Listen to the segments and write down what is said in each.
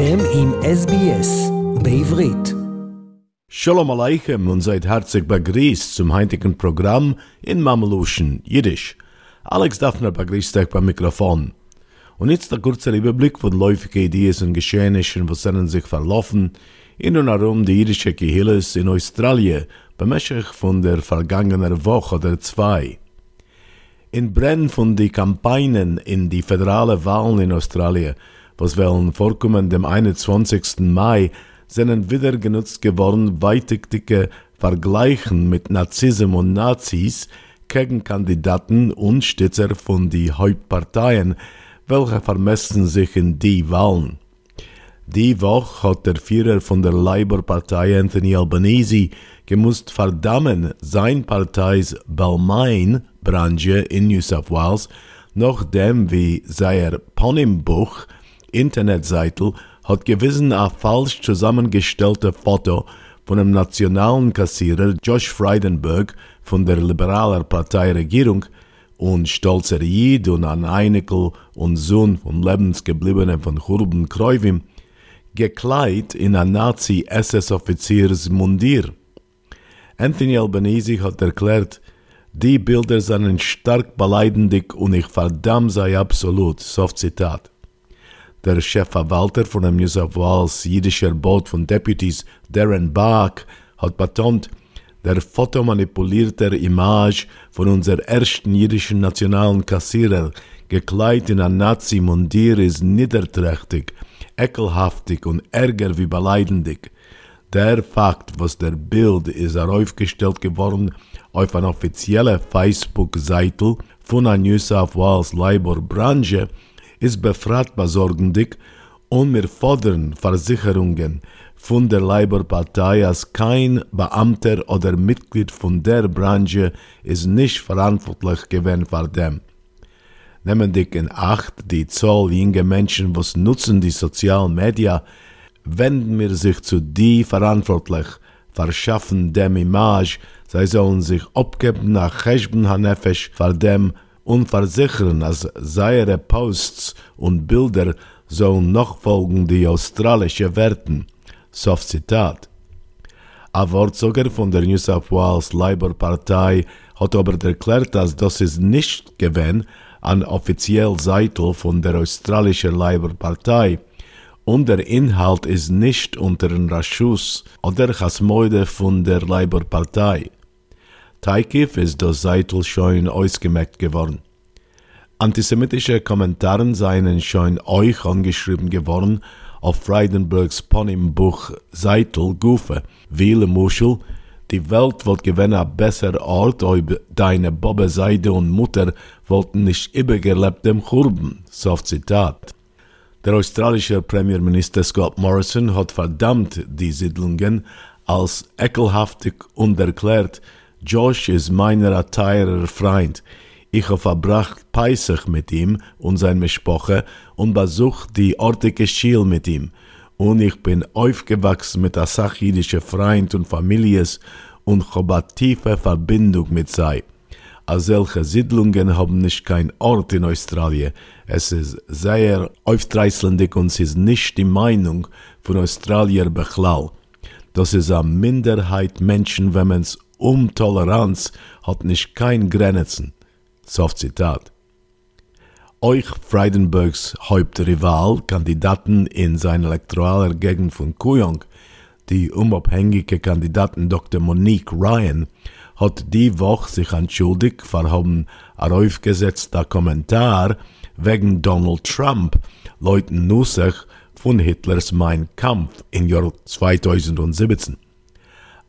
אתם עם SBS בעברית. Shalom Aleichem und seid herzlich begrüßt zum heutigen Programm in Mameluschen, Jiddisch. Alex Daphner begrüßt euch beim Mikrofon. Und jetzt der kurze Überblick von läufigen Ideen und Geschehnissen, was sind sich verlaufen in und herum die jüdische Gehilles in Australien bemäßig von der vergangenen Woche oder zwei. In Brenn von die Kampagnen in die föderale Wahlen in Australien, was wollen vorkommen dem 21. Mai, sind wieder genutzt geworden, weitigdicke Vergleichen mit Nazismen und Nazis gegen Kandidaten und Stützer von die Hauptparteien, welche vermessen sich in die Wahlen. Die Woche hat der Führer von der Labour-Partei Anthony Albanese gemusst verdammen sein Parteis Balmain-Branche in New South Wales, nachdem wie sein Ponym-Buch Internetseite hat gewissen ein falsch zusammengestellte Foto von dem nationalen Kassierer Josh Frydenberg von der liberalen Parteiregierung und stolzer Jid und ein Einekel und Sohn von Lebensgebliebenen von Churben Kreuvim, gekleidet in ein Nazi-SS-Offiziersmundier. Anthony Albanese hat erklärt, die Bilder seien stark beleidendig und ich verdamm sei absolut, Soft Zitat. Der Chefverwalter von dem New South Wales jüdischer Board von Deputies, Darren Bach, hat betont, der fotomanipulierte Image von unser ersten jüdischen nationalen Kassierer, gekleidet in ein Nazi-Mundier, ist niederträchtig, ekelhaftig und ärger wie beleidendig. Der Fakt, was der Bild ist aufgestellt geworden auf einer offiziellen Facebook-Seite von der New South Wales Labour Branche, ist befragt besorgendig und wir fordern Versicherungen von der Labour-Partei, als kein Beamter oder Mitglied von der Branche ist nicht verantwortlich gewesen für dem. Nehmen dich in Acht, die Zahl junger Menschen, was nutzen die sozialen Medien, wenden wir sich zu die verantwortlich, verschaffen dem Image, sie sollen sich abgeben nach Cheshben Hanefesh vor dem und versichern, als seine Posts und Bilder sollen nachfolgen die australische Werten. Soft Zitat. Ein Wortsoger von der New South Wales Labour Partei hat aber erklärt, dass das ist nicht gewesen an offiziell Seite von der australischen Labour Partei und der Inhalt ist nicht unter den Raschus oder Hasmoide von der Labour Partei. Taikif ist das Seitel schon ausgemerkt geworden. Antisemitische Kommentare seien schon euch angeschrieben geworden auf Freidenbergs Ponym-Buch Seitel Gufe, Wiele Muschel, die Welt wird gewinnen ein besser Ort, ob deine Bobbe Seide und Mutter wollten nicht übergelebt dem Churben. Soft Zitat. Der australische Premierminister Scott Morrison hat verdammt die Siedlungen als ekelhaftig und erklärt, Josh ist meiner teurer Freund. Ich habe verbracht Peisach mit ihm und sein Mischpoche und besucht die ortige Schiel mit ihm. Und ich bin aufgewachsen mit der sachjüdischen Freund und Families und habe eine tiefe Verbindung mit sei. Solche Siedlungen haben nicht kein Ort in Australien. Es ist sehr aufdreißlendig und es ist nicht die Meinung von Australier Bechlau. Das ist eine Minderheit Menschen, wenn man es um Toleranz hat nicht kein Grenzen. Soft Zitat. Euch Freidenbergs Hauptrival, Kandidaten in seiner elektoraler Gegend von Kuyong, die unabhängige Kandidatin Dr. Monique Ryan, hat die Woche sich entschuldigt einen aufgesetzter Kommentar wegen Donald Trump, Leuten Nussach von Hitlers Mein Kampf im Jahr 2017.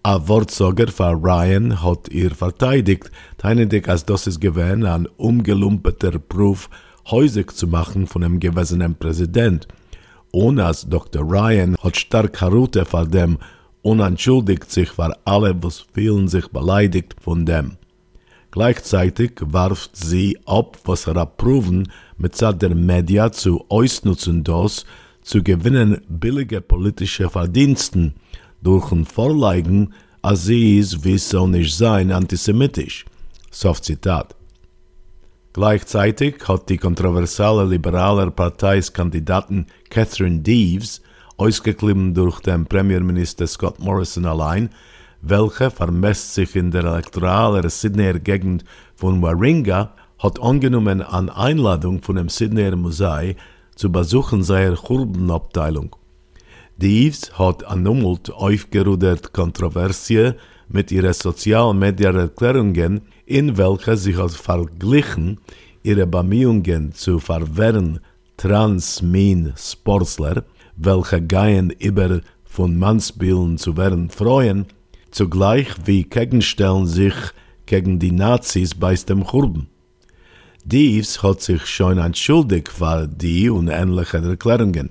Ein Wortsager für Ryan hat ihr verteidigt, teilendig als das es gewesen ein umgelumpeter Proof häusig zu machen von dem gewesenen Präsident. Und als Dr. Ryan hat stark Harute vor dem und entschuldigt sich für alle, was fühlen sich beleidigt von dem. Gleichzeitig warft sie ab, was er abproven mit der Media zu ausnutzen das, zu gewinnen billige politische Verdiensten, durch ein sie ist, wie soll nicht sein, antisemitisch. Soft Zitat. Gleichzeitig hat die kontroversale liberale Parteiskandidatin Catherine Deeves ausgeklimmt durch den Premierminister Scott Morrison allein, welcher vermisst sich in der elektoralen Sydneyer Gegend von Warringah, hat angenommen an Einladung von dem Sydneyer Museum zu besuchen seiner Kurbenabteilung. Dies hat erneut aufgerudert Kontroversie mit ihren sozialen Medienerklärungen, in welcher sich als verglichen ihre Bemühungen zu verwehren Trans-Min-Sportler, welche gehen über von Mannsbilden zu werden freuen, zugleich wie gegenstellen sich gegen die Nazis bei dem Churben. Dies hat sich schon entschuldigt für die und ähnliche Erklärungen.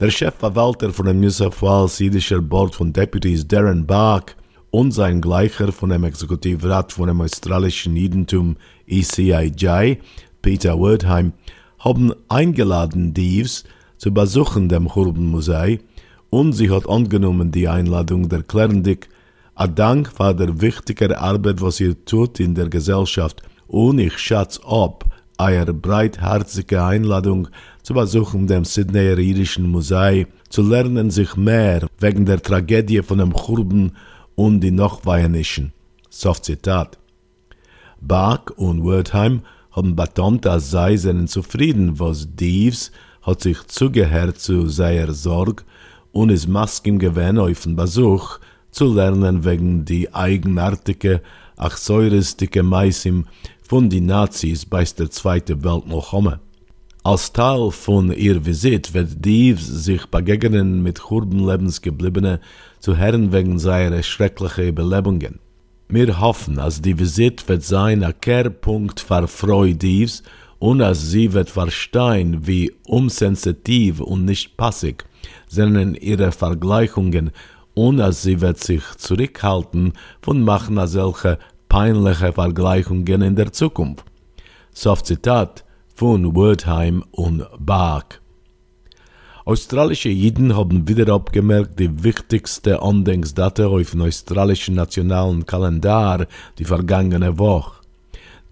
Der Chefverwalter von dem New South Wales jüdischer Board von Deputies Darren Bach und sein Gleicher von dem Exekutivrat von dem australischen Judentum ECIJ, Peter Wertheim, haben eingeladen, Dives zu besuchen dem Churben-Museum und sie hat angenommen die Einladung der Klärendick, a Dank für der wichtige Arbeit, was ihr tut in der Gesellschaft. Und ich schätze ab, eure breitherzige Einladung zu besuchen dem Sydneyer Jüdischen Museum, zu lernen sich mehr wegen der Tragödie von dem Churben und die Nachweihernischen. Soft Zitat. Bach und Wertheim haben betont, als sei seinen zufrieden, was Dives hat sich zugehört zu seiner Sorge und ist Maskim gewähnt auf den Besuch, zu lernen wegen die eigenartige, ach säurestige Meisim von die Nazis bei der Zweiten Welt noch kommen. Als Teil von ihr Visit wird Dives sich begegnen mit Churbenlebensgebliebenen zu Herren wegen seiner schrecklichen Überlebungen. Wir hoffen, dass die Visit wird sein ein Kehrpunkt für Freude Dives und dass sie wird verstehen, wie unsensitiv und nicht passig sind ihre Vergleichungen und dass sie wird sich zurückhalten von machen solche peinliche Vergleichungen in der Zukunft. Soft Zitat von Wertheim und Bach. Australische Jiden haben wieder abgemerkt, die wichtigste Andenksdatum auf dem australischen nationalen Kalendar die vergangene Woche.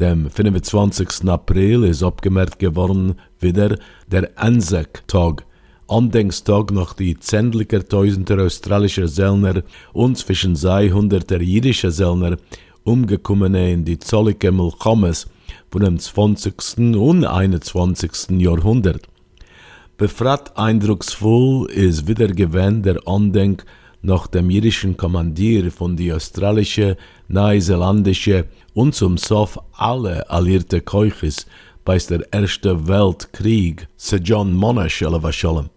Dem 25. April ist abgemerkt geworden wieder der Anzac-Tag, Andenkstag nach die zendlicher Tausender australischer Sellner und zwischen sei hunderter jüdischer Sellner umgekommene in die zollige Milchames von dem 20. und 21. Jahrhundert. Befragt eindrucksvoll ist wieder gewähnt der Andenk nach dem jüdischen Kommandier von die australische, neuseeländische und zum Sof alle alliierte Keuches bei der Erste Weltkrieg, Sir John Monash, Shalom.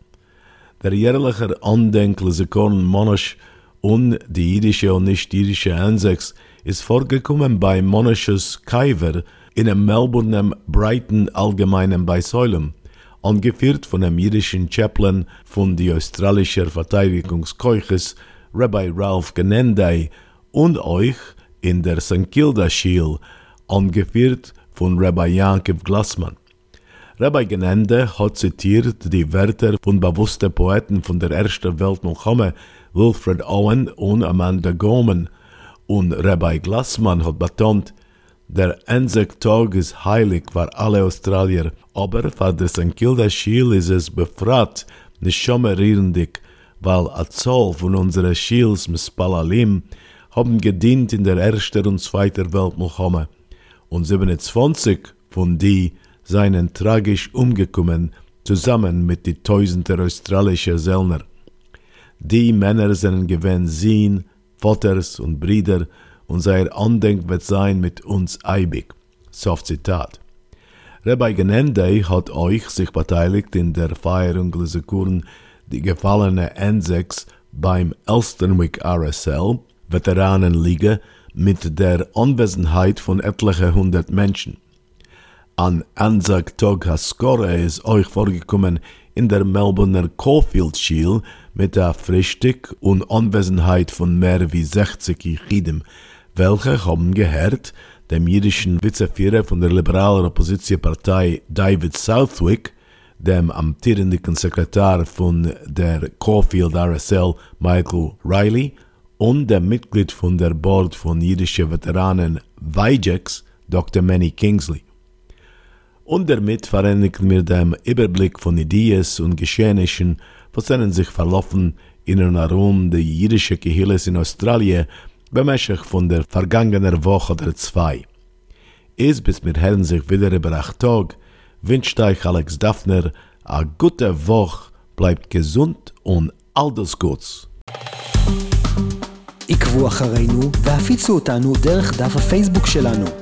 Der jährliche Andenk Lesekorn Monash und die jüdische und nicht-jüdische Ansex ist vorgekommen bei Monashes Kaiver in einem Melbourne Brighton Allgemeinen bei Säulem, angeführt von einem jüdischen Chaplain von die australischer Verteidigungskeuches Rabbi Ralph Genendai und euch in der St. Kilda Shield, angeführt von Rabbi Yankov Glassman. Rabbi Genende hat zitiert die Wörter von bewussten Poeten von der Ersten Welt Mohammed, Wilfred Owen und Amanda Gorman, und Rabbi Glassman hat betont, der Anzac-Tag ist heilig für alle Australier, aber für das St. Kilda Shield ist es befragt, nicht schon mehr rierendig, weil a Zoll von unseren Shields mit Spalalim haben gedient in der Ersten und Zweiten Welt Mohammed und 27 von die seien tragisch umgekommen, zusammen mit die tausender australischer Sellner. Die Männer sind gewähnt Sien, Vaters und Brüder, und sein Andenk wird sein mit uns eibig. Soft Zitat. Rabbi Genende hat euch sich beteiligt in der Feierung Lesekuren die gefallene N6 beim Elsternwick RSL, Veteranenliga, mit der Anwesenheit von etliche hundert Menschen. An Anzac Tag Haskore ist euch vorgekommen in der Melbourner Caulfield Shield mit der Frühstück und Anwesenheit von mehr wie 60 Yichidim, welche haben gehört, dem jüdischen Vizeführer von der liberalen Oppositionspartei David Southwick, dem amtierenden Sekretär von der Caulfield RSL Michael Riley und dem Mitglied von der Board von jüdischen Veteranen Vijex Dr. Manny Kingsley. Und damit vereinigten wir den Überblick von Ideen und Geschehnissen was sind sich verlaufen in und herum die jüdische Kehilles in Australien bemäßig von der vergangenen Woche oder zwei. Is bis wir hören sich wieder über acht Tag, wünscht euch Alex Daphner a gute Woche, bleibt gesund und alles Gutes. עקבו אחרינו והפיצו אותנו דרך דף הפייסבוק שלנו.